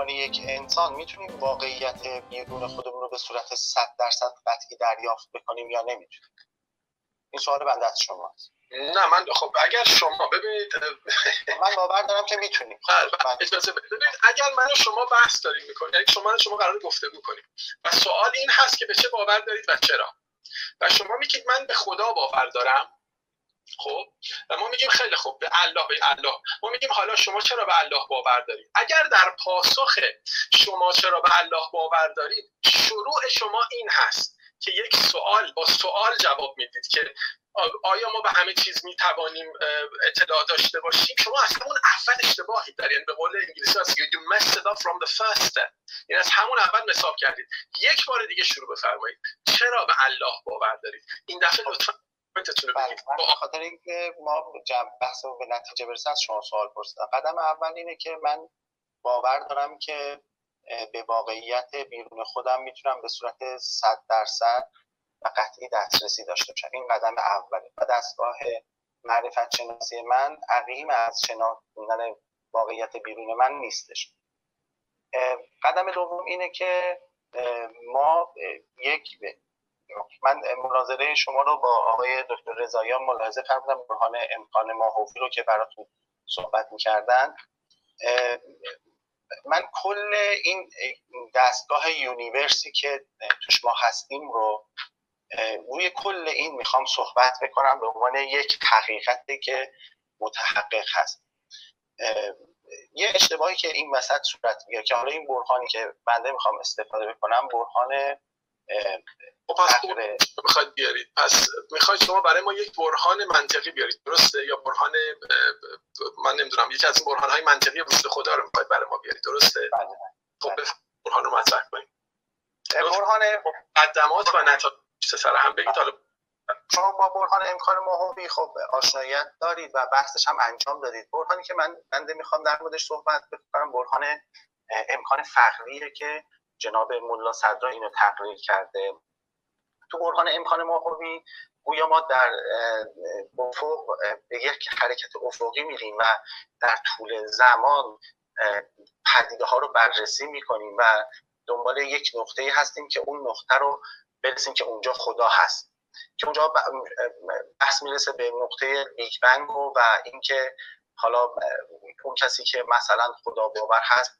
عنوان یک انسان می‌تونیم واقعیت بیرون خودمون رو به صورت 100 درصد قطعی دریافت بکنیم یا نمی‌تونیم؟ این سوال بنده از شماست نه من خب اگر شما ببینید من باور دارم که می‌تونیم. اجازه ببینید اگر من و شما بحث داریم می‌کنیم یعنی شما شما قرار گفته می‌کنیم و سوال این هست که به چه باور دارید و چرا؟ و شما میگید من به خدا باور دارم. خب؟ و ما میگیم خیلی خوب به الله به الله. ما میگیم حالا شما چرا به الله باور دارید؟ اگر در پاسخ شما چرا به الله باور دارید شروع شما این هست که یک سوال با سوال جواب می‌دید که آیا ما به همه چیز می توانیم اطلاع داشته باشیم؟ شما از همون اول اشتباهی دارید یعنی به قول انگلیسی هست you messed up from the first step. یعنی از همون اول مساب کردید. یک بار دیگه شروع بفرمایید. چرا به الله باور دارید؟ این دفعه لطفا بله به خاطر اینکه ما بحث به نتیجه برسه از شما سوال پرسیدم. قدم اول اینه که من باور دارم که به واقعیت بیرون خودم می‌تونم به صورت صد درصد و قطعی دسترسی داشته باشم. این قدم اوله. و دستگاه معرفت شناسی من عقیم از شناختن واقعیت بیرون من نیستش. قدم دوم اینه که ما یک من مناظره شما رو با آقای دکتر رضاییان ملاحظه کردم برهان امکان ماهوفی رو که براتون صحبت می‌کردن. من کل این دستگاه یونیورسی که توش ما هستیم رو روی کل این می‌خوام صحبت بکنم به عنوان یک حقیقتی که متحقق هست. یه اشتباهی که این وسط صورت می‌گیره که حالا این برهانی که بنده می‌خوام استفاده بکنم برهان پس می‌خواید بیارید. پس می‌خواید شما برای ما یک برهان منطقی بیارید. درسته؟ یا برهان من نمی‌دونم. یکی از این برهان های منطقی وجود خدا رو می‌خواید برای ما بیارید. درسته؟ بله. خب بله. برهان رو مطرح کنید برهان قدمات و نتایج سر هم بگید. حالا شما با برهان امکان ماهوی خب آشنایت دارید و بحثش هم انجام دادید. برهانی که من بنده می‌خوام در موردش صحبت بکنم برهان امکان فقریه که جناب ملا صدرا اینو تقریر کرده. تو برهان امکان ماهوی گویا ما در افق به یک حرکت افقی میریم و در طول زمان پدیده ها رو بررسی می‌کنیم و دنبال یک نقطه هستیم که اون نقطه رو برسیم که اونجا خدا هست. که اونجا بحث می‌رسه به نقطه بیگ بنگ و اینکه حالا اون کسی که مثلا خدا باور هست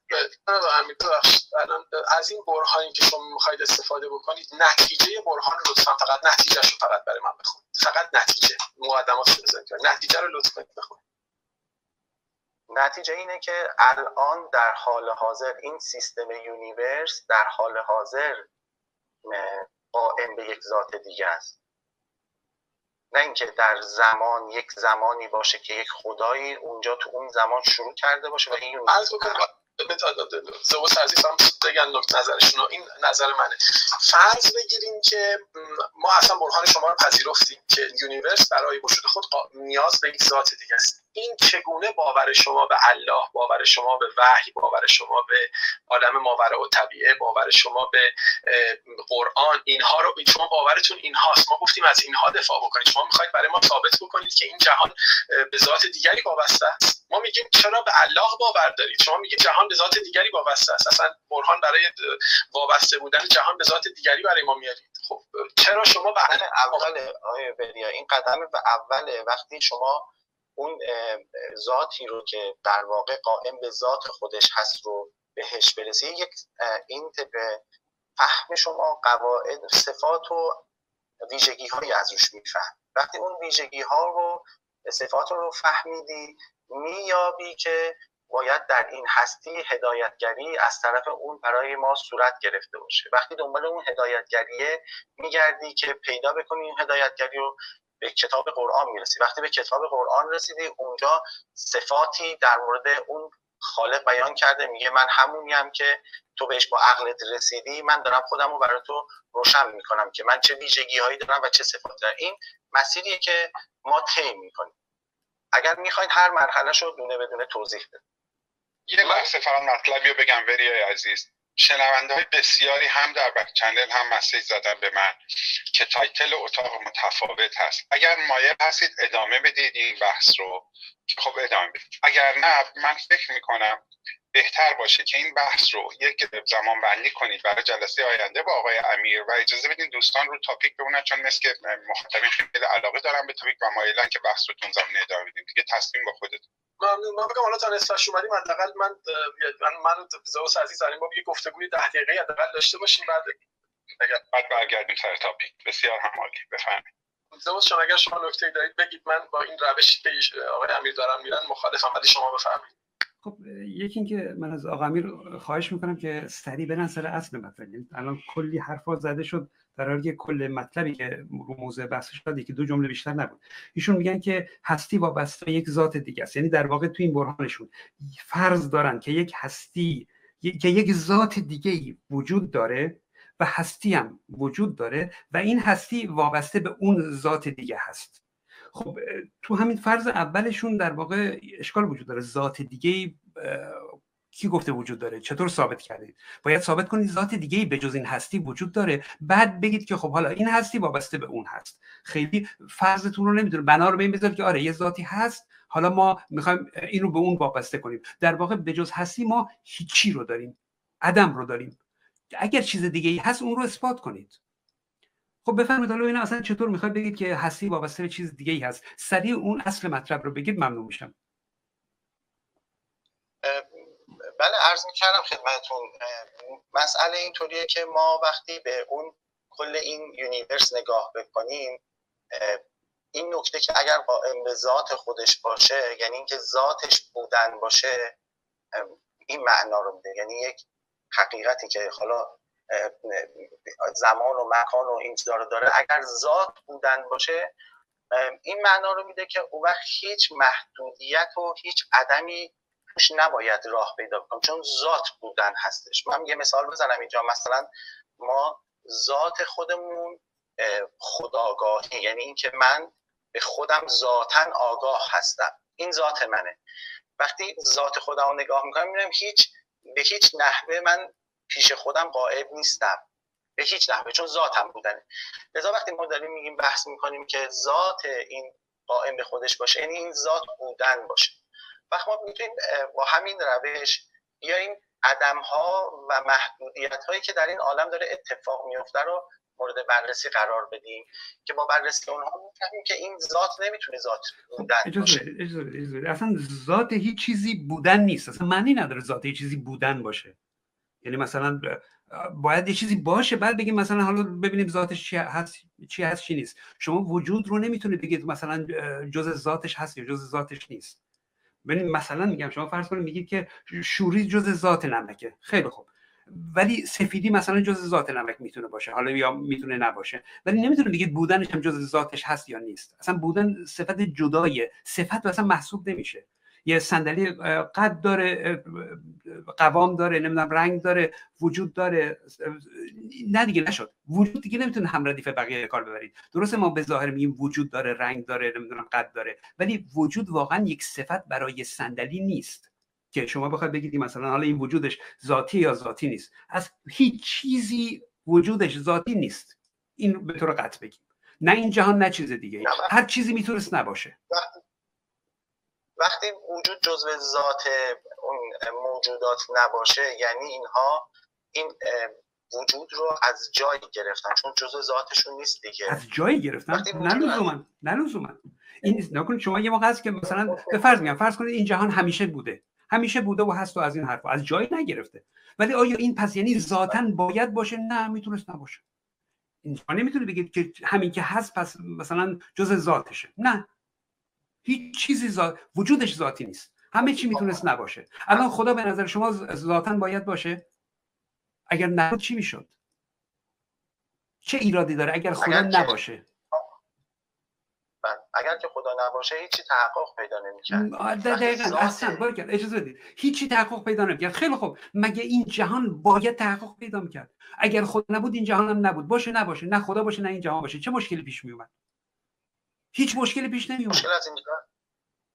از این برهانی که شما می‌خواید استفاده بکنید نتیجه برهان رو لطفا فقط نتیجه رو فقط برای من بخونید. فقط نتیجه. مقدمات نتیجه رو لطفا بخونید. نتیجه اینه که الان در حال حاضر این سیستم یونیورس در حال حاضر قائم به یک ذات دیگه است. نه اینکه در زمان یک زمانی باشه که یک خدایی اونجا تو اون زمان شروع کرده باشه و این زوس عزیز هم بگن نظرشون این نظر منه. فرض بگیریم که ما اصلا برهان شما رو پذیرفتیم که یونیورس برای وجود خود نیاز به یک ذات دیگه است. این چگونه باور شما به الله باور شما به وحی باور شما به عالم ماورا و طبیعه باور شما به قرآن اینها رو شما باورتون اینهاست. ما گفتیم از اینها دفاع بکنید. شما می‌خواید برای ما ثابت بکنید که این جهان به ذات دیگری وابسته است. ما میگیم چرا به الله باور دارید؟ شما میگید جهان به ذات دیگری وابسته است. اصلا برهان برای وابسته بودن جهان به ذات دیگری برای ما میارید. خب چرا شما به اول آیه این قدم به اول وقتی شما اون ذاتی رو که در واقع قائم به ذات خودش هست رو بهش برسی یک این به فهم شما قواعد صفات و ویژگی های از روش میفهم وقتی اون ویژگی ها رو صفات رو فهمیدی میابی که باید در این هستی هدایتگری از طرف اون برای ما صورت گرفته باشه. وقتی دنبال اون هدایتگریه میگردی که پیدا بکنی این هدایتگری رو به کتاب قرآن می‌رسی. وقتی به کتاب قرآن رسیدی اونجا صفاتی در مورد اون خالق بیان کرده میگه من همونیم که تو بهش با عقلت رسیدی من دارم خودم رو برای تو روشن می‌کنم که من چه ویژگی هایی دارم و چه صفاتی دارم. این مسیریه که ما طی می‌کنیم. اگر می‌خواین هر مرحله رو دونه بدونه توضیح بده یه لحظه فقط مطلبی رو بگم وری عزیز. شنونده های بسیاری هم در back channel هم message زدن به من که title اتاق متفاوت هست. اگر مایل هستید ادامه بدید این بحث رو. خب ادامه بدید. اگر نه من فکر می‌کنم بهتر باشه که این بحث رو یک زمان بندی کنید برای جلسه آینده با آقای امیر. و اجازه بدین دوستان رو تاپیک بمونن چون مثل که مخاطبین خیلی علاقه دارن به تاپیک و مایلن که بحث رو تون زمینه ادامه بدیم. دیگه تصمیم با خودتون ممنون. من بگم حالا تا نصفش اومدیم حداقل من من من زوس عزیز داریم با یه گفتگوی 10 دقیقه حداقل داشته باشیم بعد اگر بعد برگردیم سر تاپیک بسیار همالی. بفرمایید. زوس شما اگر شما نکته دارید بگید من با این روش که آقای امیر دارم میرن مخالفم ولی شما بفرمایید. خب یکی اینکه من از آقا امیر خواهش می‌کنم که سریع برن سر اصل مطلب. یعنی الان کلی حرفا زده شد در حالی که کل مطلبی که رو موضوع بحثش داد که دو جمله بیشتر نبود. ایشون میگن که هستی وابسته به یک ذات دیگه است. یعنی در واقع تو این برهانشون فرض دارن که یک هستی که یک ذات دیگه ای وجود داره و هستی هم وجود داره و این هستی وابسته به اون ذات دیگه هست. خب تو همین فرض اولشون در واقع اشکال وجود داره. ذات دیگه کی گفته وجود داره؟ چطور ثابت کردید؟ باید ثابت کنید ذات دیگه ای به جز این هستی وجود داره. بعد بگید که خب حالا این هستی وابسته به اون هست. خیلی فرضتون رو نمی‌دونه بنا رو بذارید که آره یه ذاتی هست. حالا ما می‌خوایم این رو به اون وابسته کنیم. در واقع به جز هستی ما هیچی رو داریم. عدم رو داریم. اگر چیز دیگه ای هست اون رو اثبات کنید. خب بفرمایید حالا این اصلا چطور می‌خواید بگید که هستی وابسته به چیز دیگه ای هست. سریع اون اصل مطلب رو بگید ممنون میشم. بله عرض می‌کردم خدمتون مسئله اینطوریه که ما وقتی به اون کل این universe نگاه بکنیم این نکته که اگر قائم به ذات خودش باشه یعنی اینکه ذاتش بودن باشه این معنا رو میده. یعنی یک حقیقتی که حالا زمان و مکان و این رو داره. اگر ذات بودن باشه این معنا رو میده که او وقت هیچ محدودیت و هیچ عدمی توش نباید راه پیدا کنم چون ذات بودن هستش. من یه مثال بزنم اینجا. مثلا ما ذات خودمون خداگاهی. یعنی اینکه من به خودم ذاتا آگاه هستم. این ذات منه. وقتی ذات خودم رو نگاه می‌کنم می‌بینم هیچ به هیچ نحوه من پیش خودم قائب نیستم. به هیچ نحوه چون ذاتم بودنه. لذا وقتی ما داریم میگیم بحث می‌کنیم که ذات این قائم به خودش باشه یعنی این ذات بودن باشه. وقت ما می‌تونیم با همین روش بیایم عدم ها و محدودیت هایی که در این عالم داره اتفاق میفته رو مورد بررسی قرار بدیم که با بررسی اونها می‌فهمیم که این ذات نمی‌تونه ذات بودن اجازه, اجازه, اجازه. اصلا ذات هیچ چیزی بودن نیست. اصلا معنی نداره ذات هیچ چیزی بودن باشه. یعنی مثلا باید یه چیزی باشه بعد بگیم مثلا حالا ببینیم ذاتش چی هست چی هست چی نیست. شما وجود رو نمی‌تونید بگید مثلا جز ذاتش هست یا جز ذاتش نیست. ببین مثلا میگم شما فرض کنید میگید که شوری جز ذات نمکه. خیلی خوب. ولی سفیدی مثلا جز ذات نمک می‌تونه باشه حالا یا می‌تونه نباشه. ولی نمی‌تونه بگید بودنش هم جز ذاتش هست یا نیست. اصلا بودن صفت جدایه صفت اصلا محسوب نمیشه. یه صندلی قد داره قوام داره نمی‌دونم رنگ داره وجود داره. نه دیگه نشد. وجود دیگه نمی‌تونه هم ردیف بقیه کار ببرید. درسته ما به ظاهر میگیم وجود داره رنگ داره نمی‌دونم قد داره ولی وجود واقعا یک صفت برای صندلی نیست که شما بخواید بگید مثلا حالا این وجودش ذاتی یا ذاتی نیست. از هیچ چیزی وجودش ذاتی نیست. این به طور قطع بگیم. نه این جهان نه چیز دیگه. هر چیزی می‌تونست نباشه. وقتی وجود جزو ذات اون موجودات نباشه یعنی اینها این وجود رو از جایی گرفتن چون جزء ذاتشون نیست دیگه. از جایی گرفتن؟ نه لزوما نه لزوما این نکن شما یه موقع هست که مثلا به فرض میگم فرض کنید این جهان همیشه بوده. همیشه بوده و هست و از این حرف از جایی نگرفته. ولی آیا این پس یعنی ذاتا باید باشه؟ نه می‌تونست نباشه. اینجا نمی‌تونه بگید که همین که هست پس مثلا جز ذاتشه. نه. هیچ چیزی ذات وجودش ذاتی نیست. همه چی می‌تونست نباشه. الان خدا به نظر شما ذاتا باید باشه؟ اگر نبود چی می‌شد؟ چه ایرادی داره اگر خدا اگر نباشه؟ بله. اگر که خدا نباشه هیچی تحقق پیدا نمی‌کرد. دقیقا اصلا اجازه بدید. هیچی تحقق پیدا نمی‌کرد. خیلی خوب. مگه این جهان باید تحقق پیدا می‌کرد؟ اگر خدا نبود این جهان هم نبود. باشه نباشه. نه خدا باشه نه این جهان باشه. چه مشکلی پیش میومد هیچ مشکلی پیش نمیاد. مشکل از اینجا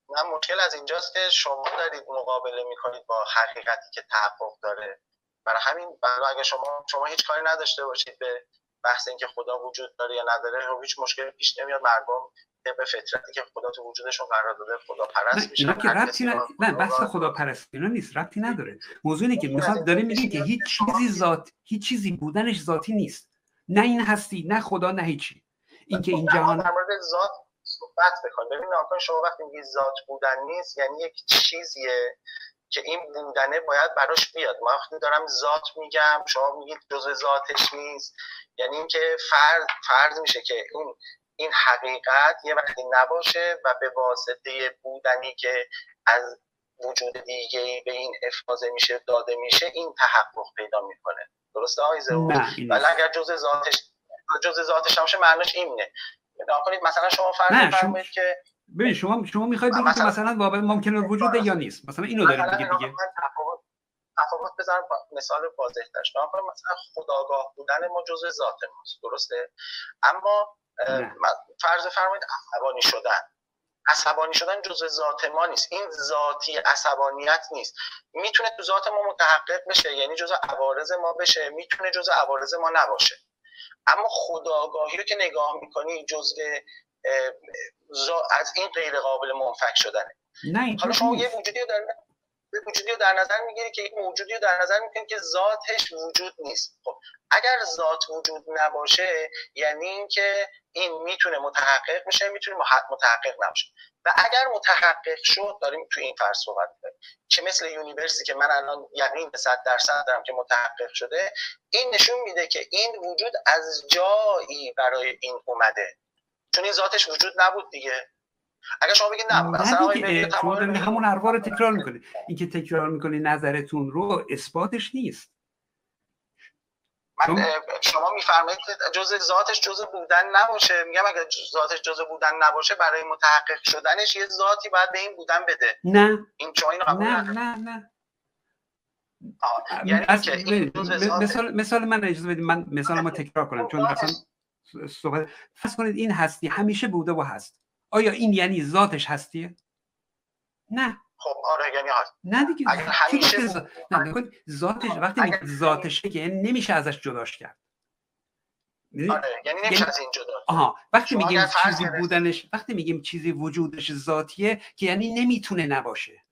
نه مشکل از اینجاست که شما دارید مقابله می‌کنید با حقیقتی که تحقق داره. برای همین برای اگه شما شما هیچ کاری نداشته باشید به بحث اینکه خدا وجود داره یا نداره هیچ مشکلی پیش نمیاد. مردم به فطرتی که خدا تو وجودشون قرار داده خدا پرست میشه نه که ربطی نه نه بحث خدا پرستی نیست ربطی نداره. موضوع اینه که می‌خواد داره میگه که هیچ چیزی ذات هیچ چیزی بودنش ذاتی نیست. نه این هستی نه خدا نه هیچی. اینکه این جهان در مورد ذات صحبت بکن ببین آقا شما وقتی میگی ذات بودن نیست یعنی یک چیزیه که این بودنه باید براش بیاد. ما وقتی دارم ذات میگم شما میگید جزء ذاتش نیست. یعنی اینکه فرض فرض میشه که این این حقیقت یه وقتی نباشه و به واسطه بودنی که از وجود دیگه به این افاظه میشه داده میشه این تحقق پیدا می‌کنه. درسته آقای ولی اگر جزء ذاتش جزء ذاتش باشه معنیش اینه. کنید مثلا شما فرض فرمایید که ببین شما شما می‌خواید بگید مثلا, مثلا واقعا ممکنه وجوده یا نیست. مثلا اینو دارید دیگه. دیگه تفاوت بزنم مثال واضح ترش مثلا خداگاه بودن ما جزء ذات ماست درسته؟ اما فرض فرمایید عصبانی شدن. عصبانی شدن جزء ذات ما نیست. این ذاتی عصبانیت نیست. می‌تونه تو ذات ما متحقق بشه یعنی جزء عوارض ما بشه می‌تونه جزء عوارض ما نباشه. اما خداگاهی رو که نگاه می‌کنی جزء از این غیر قابل منفک شدنه. نه حالا شما یه وجودی رو در وجودی رو در نظر می‌گیری که یک موجودی رو در نظر می‌گیری که ذاتش وجود نیست. خب اگر ذات وجود نباشه یعنی اینکه این می‌تونه متحقق میشه می‌تونه متحقق نباشه. و اگر متحقق شد داریم تو این فرض صحبت که مثل یونیورسی که من الان یقین به صد درصد دارم که متحقق شده این نشون میده که این وجود از جایی برای این اومده. چون این ذاتش وجود نبود دیگه. اگر شما بگید نه مثلا شما همون اروا رو تکرار می‌کنید. اینکه تکرار می‌کنی نظرتون رو اثباتش نیست. من شما میفرمایید جزء ذاتش جزء بودن نباشه. میگم اگر ذاتش جزء بودن نباشه برای متحقق شدنش یه ذاتی باید به این بودن بده. نه. این شما نه نه نه. یعنی مثال مثال من اجازه بدید. من مثال ما تکرار کنم. چون اصلا صحبت فرض کنید این هستی. همیشه بوده و هست. آیا این یعنی ذاتش هستیه؟ نه. خب آره یعنی هست نه دیگه اگر همیشه نه ذاتش وقتی میگه ذاتشه که نمیشه ازش جداش کرد. آره یعنی نمیشه یعنی... از این جدا. آها وقتی میگیم چیزی بودنش وقتی میگیم چیزی وجودش ذاتیه که یعنی نمی‌تونه نباشه.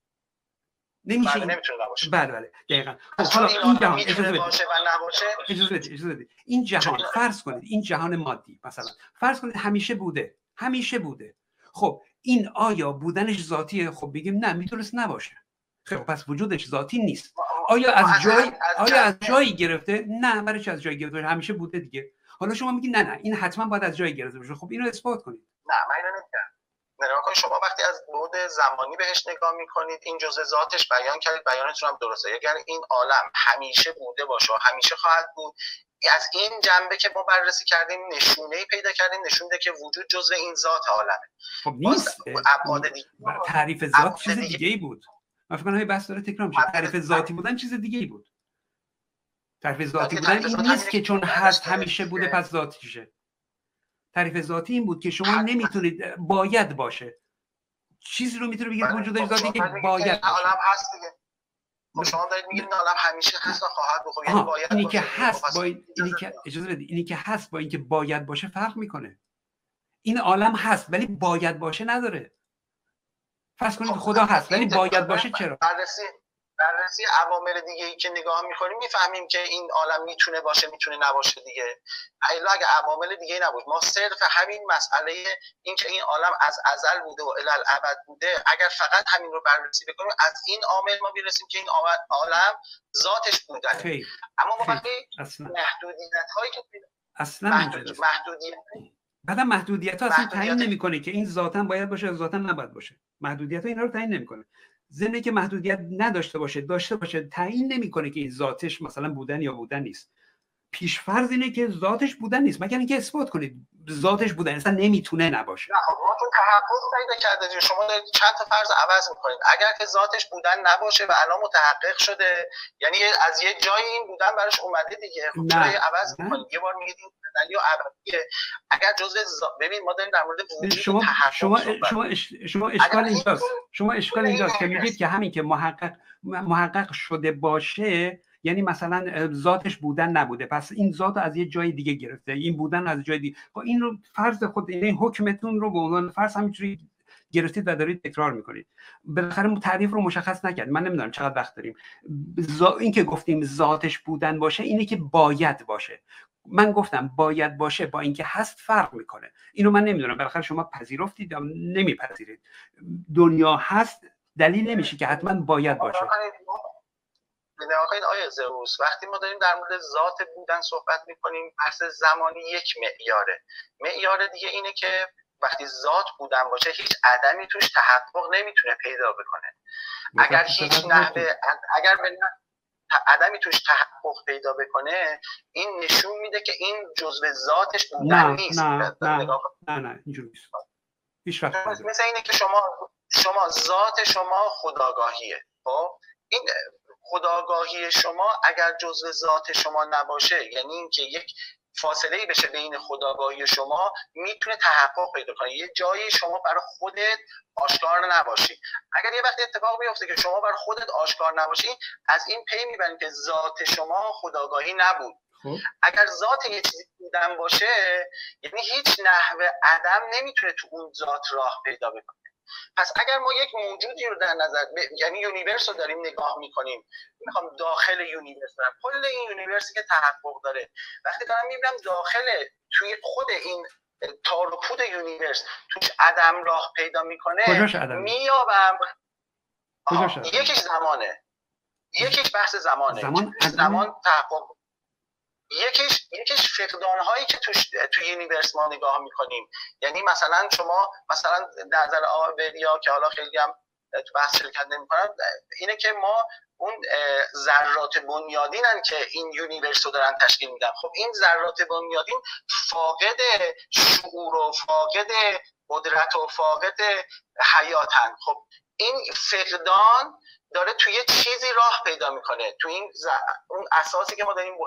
نمیشه بله نمی‌تونه نباشه. بله بله دقیقاً. خب حالا این جهان اجازه بدید. باشه و نباشه اجازه بدید اجازه بدید. این جهان فرض کنید این جهان مادی مثلا فرض کنید همیشه بوده همیشه بوده. خب این آیا بودنش ذاتیه خب بگیم نه می‌تونست نباشه. خب پس وجودش ذاتی نیست. آیا از جای آیا از جایی گرفته؟ نه برای از جایی گرفته همیشه بوده دیگه. حالا شما میگید نه نه این حتما باید از جایی گرفته باشه. خب اینو اثبات کنید. نه من اینو نمیگم. شما وقتی از بعد زمانی بهش نگاه می‌کنید این جزء ذاتش بیان کردید بیانتون هم درسته. اگر این عالم همیشه بوده باشه و همیشه خواهد بود. از این جنبه که ما بررسی کردیم نشونه ای پیدا کردیم نشونده که وجود جزء این ذات عالمه. خب نیست. تعریف ذات چیز دیگه. ای بود. من فکر کنم بحث داره تکرار میشه. تعریف ذاتی بودن چیز دیگه ای بود. تعریف ذاتی بودن این نیست که چون هست همیشه بوده پس ذاتیشه تعریف ذاتی این بود که شما نمی‌تونید باید باشه. چیزی رو می‌تونه بگید وجودش ذاتی که باید عالم هست دیگه. خب شما دارید میگید این همیشه هست و خواهد بخواد یعنی باید اینی که هست با اینی که اجازه بدید. اینی که هست با اینکه باید باشه فرق می‌کنه. این عالم هست ولی باید باشه نداره. فرض کنید خب، خدا هست ولی باید باشه چرا؟ بررسی بررسی عوامل دیگه ای که نگاه می‌کنیم می‌فهمیم که این عالم می‌تونه باشه می‌تونه نباشه دیگه. ایلا اگه عوامل دیگه نبود. ما صرف همین مسئله اینکه این عالم از ازل بوده و الالعبد بوده اگر فقط همین رو بررسی بکنیم از این عامل ما برسیم که این عالم ذاتش بودن اما ما وقتی محدودیت هایی که اصلا محدودیت بعدا محدودیت ها اصلا تعیین نمی‌کنه که این ذاتا باید باشه یا ذاتا نباید باشه. محدودیت ها اینا رو تعیین نمی‌کنه. ضمن که محدودیت نداشته باشه داشته باشه تعیین نمی‌کنه که این ذاتش مثلا بودن یا بودن نیست. پیشفرض اینه که ذاتش بودن نیست. مگر اینکه اثبات کنید ذاتش بودن اصلا نمی‌تونه نباشه. نه خب ما چون تحقق پیدا کرده شما دارید چند تا فرض عوض می‌کنید. اگر که ذاتش بودن نباشه و الان متحقق شده یعنی از یه جایی این بودن براش اومده دیگه. خب. عوض می‌کنید؟ یه بار میگید ابدیه اگر جزء ز... ببین ما داریم در مورد وجود شما شما شما شما اشکال اینجاست. شما اشکال اینجاست که میگید که همین که محقق محقق شده باشه یعنی مثلا ذاتش بودن نبوده. پس این ذات از یه جای دیگه گرفته. این بودن از جای دیگه. خب این رو فرض خود این یعنی حکمتون رو به عنوان فرض همینجوری گرفتید و دارید تکرار می‌کنید. بالاخره تعریف رو مشخص نکرد. من نمی‌دونم چقدر وقت داریم. این که گفتیم ذاتش بودن باشه اینه که باید باشه. من گفتم باید باشه با اینکه هست فرق می‌کنه. اینو من نمی‌دونم. بالاخره شما پذیرفتید یا نمیپذیرید. دنیا هست دلیل نمیشه که حتما باید باشه. آقای آیا زروس وقتی ما داریم در مورد ذات بودن صحبت می‌کنیم بحث زمانی یک معیاره. معیار دیگه اینه که وقتی ذات بودن باشه هیچ عدمی توش تحقق نمی‌تونه پیدا بکنه. اگر هیچ نحوه اگر به عدمی توش تحقق پیدا بکنه این نشون میده که این جزء ذاتش بودن نیست. نه نه نه نه اینجوری نیست. مثل اینه که شما شما ذات شما خداگاهیه. خب؟ این خداگاهی شما اگر جزء ذات شما نباشه یعنی اینکه یک فاصله ای بشه بین خداگاهی شما می‌تونه تحقق پیدا کنه. یه جایی شما برای خودت آشکار نباشی. اگر یه وقت اتفاق بیفته که شما برای خودت آشکار نباشی از این پی می‌برید که ذات شما خداگاهی نبود. خب. اگر ذات یه چیزی بودن باشه یعنی هیچ نحو عدم نمی‌تونه تو اون ذات راه پیدا بکنه. پس اگر ما یک موجودی رو در نظر ب... یعنی universe رو داریم نگاه می‌کنیم می‌خوام داخل universe برم. کل این universe ی که تحقق داره وقتی دارم می‌بینم داخل توی خود این تار و پود universe توش عدم راه پیدا می‌کنه میابم یکیش زمانه. یکیش بحث زمانه. زمان, زمان تحقق. یکیش یکیش فقدان هایی که توش تو universe ما نگاه می‌کنیم. یعنی مثلا شما مثلا نظر آوریا که حالا خیلی هم تو بحث شرکت نمی‌کنن اینه که ما اون ذرات بنیادینن که این یونیورس رو دارن تشکیل میدن. خب این ذرات بنیادین فاقد شعور و فاقد قدرت و فاقد حیاتن. خب این فقدان داره توی چیزی راه پیدا می‌کنه. تو این اون اساسی که ما داریم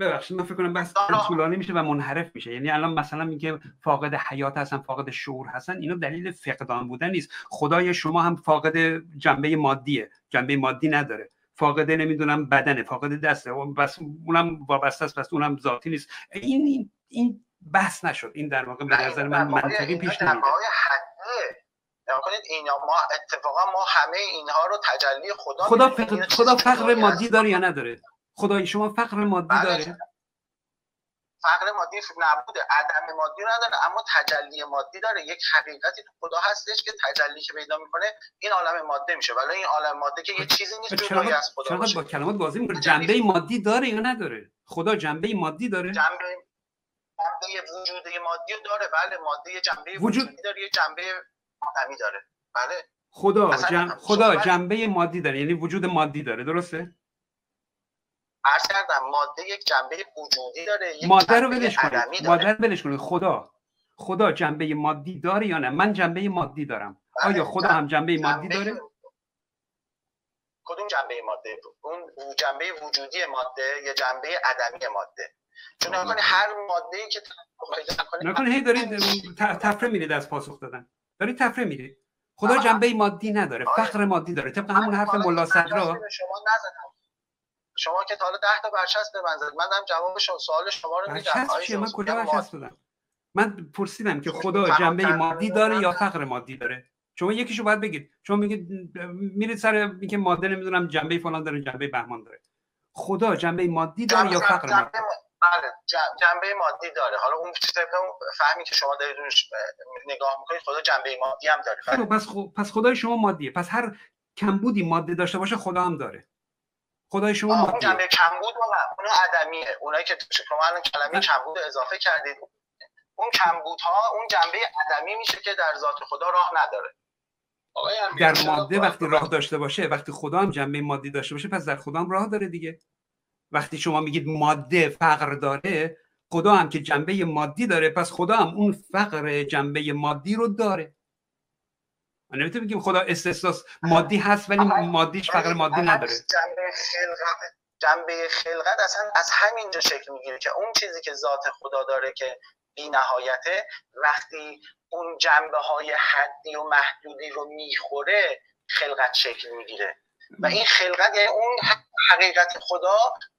ببخشید من فکر کنم بس طولانی میشه و منحرف میشه. یعنی الان مثلا میگه فاقد حیات هستن فاقد شعور هستن اینا دلیل فقدان بودن نیست. خدای شما هم فاقد جنبه مادیه. جنبه مادی نداره. فاقد نمی‌دونم بدنه فاقد دسته. بس اونم وابسته است پس اونم ذاتی نیست. این این بحث نشد. این در واقع به نظر من منطقی پیش نمیره کنید اینا ما اتفاقا ما همه اینها رو تجلی خدا خدا فقر, خدا فقر مادی داره یا نداره؟ خدای شما فقر مادی بله. داره؟ فقر مادی نبوده. عدم مادی نداره اما تجلی مادی داره. یک حقیقتی تو خدا هستش که تجلی که پیدا می‌کنه این عالم ماده میشه. ولی این عالم ماده که یه چیزی نیست جدای از خدا چرا با کلمات بازی می‌کنه. جنبه مادی داره یا نداره؟ خدا جنبه مادی داره؟ جنبه جنبه وجود مادی داره. بله ماده جنبه وجود داره. یه جنبه آدمی داره. بله. خدا جن... خدا جنبه مادی داره. یعنی وجود مادی داره. درسته؟ عرض کردم ماده یک جنبه وجودی داره یک ماده رو ولش کنید. ماده رو ولش کنید. خدا. خدا جنبه مادی داره یا نه؟ من جنبه مادی دارم. بله. آیا خدا هم جنبه مادی داره؟ کدوم جنبه ماده؟ اون جنبه وجودی ماده یا جنبه عدمی ماده؟ چون هر ماده ای که نکنه هی دارید تفره میرید از پاسخ دادن. داری تفره میری. خدا جنبه مادی نداره فقر مادی داره. طبق همون حرف ملا صدرا شما نزدم شما که تا 10 تا برچسب به من زد من هم جواب سوال شما رو میدم. من کجا برچسب دادم من پرسیدم که خدا جنبه مادی داره یا فقر مادی داره؟ شما یکیشو باید بگید. شما میگید میرید سر اینکه ماده نمی‌دونم جنبه فلان داره جنبه بهمان داره. خدا جنبه مادی داره یا فقر مادی؟ بله جنبه مادی داره. حالا اون فهمی که شما دارید نگاه می‌کنید خدا جنبه مادی هم داره. بله. پس پس خدای شما مادیه. پس هر کمبودی ماده داشته باشه خدا هم داره. خدای شما مادیه اون جنبه کمبود اون عدمیه اونایی که شما الان کلمه کمبود اضافه کردید. اون کمبودها اون جنبه عدمی میشه که در ذات خدا راه نداره. در ماده وقتی راه داشته باشه وقتی خدا هم جنبه مادی داشته باشه پس در خدا هم راه داره دیگه. وقتی شما میگید ماده فقر داره خدا هم که جنبه مادی داره پس خدا هم اون فقر جنبه مادی رو داره. من نمی‌تونم بگیم خدا استثناس مادی هست ولی مادیش فقر مادی نداره. جنبه خلقت جنبه خلقت اصلا از همینجا شکل می‌گیره که اون چیزی که ذات خدا داره که بی نهایته وقتی اون جنبه های حدی و محدودی رو می‌خوره خلقت شکل می‌گیره. و این خلقت یعنی اون حقیقت خدا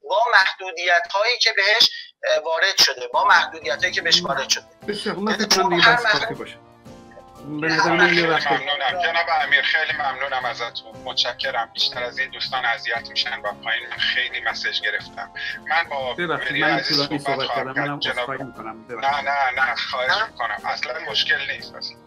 با محدودیت هایی که بهش وارد شده با محدودیت هایی که بهش وارد شده. بسیار من فکر کنم دیگه بس کافی باشه. به نظر من ممنونم. جناب امیر خیلی ممنونم ازتون. متشکرم. بیشتر از این دوستان اذیت میشن و پایین خیلی مسج گرفتم. من با ببخشید من طولانی صحبت کردم. منم عذرخواهی می‌کنم. نه نه نه خواهش می‌کنم. اصلا مشکل نیست. اصلا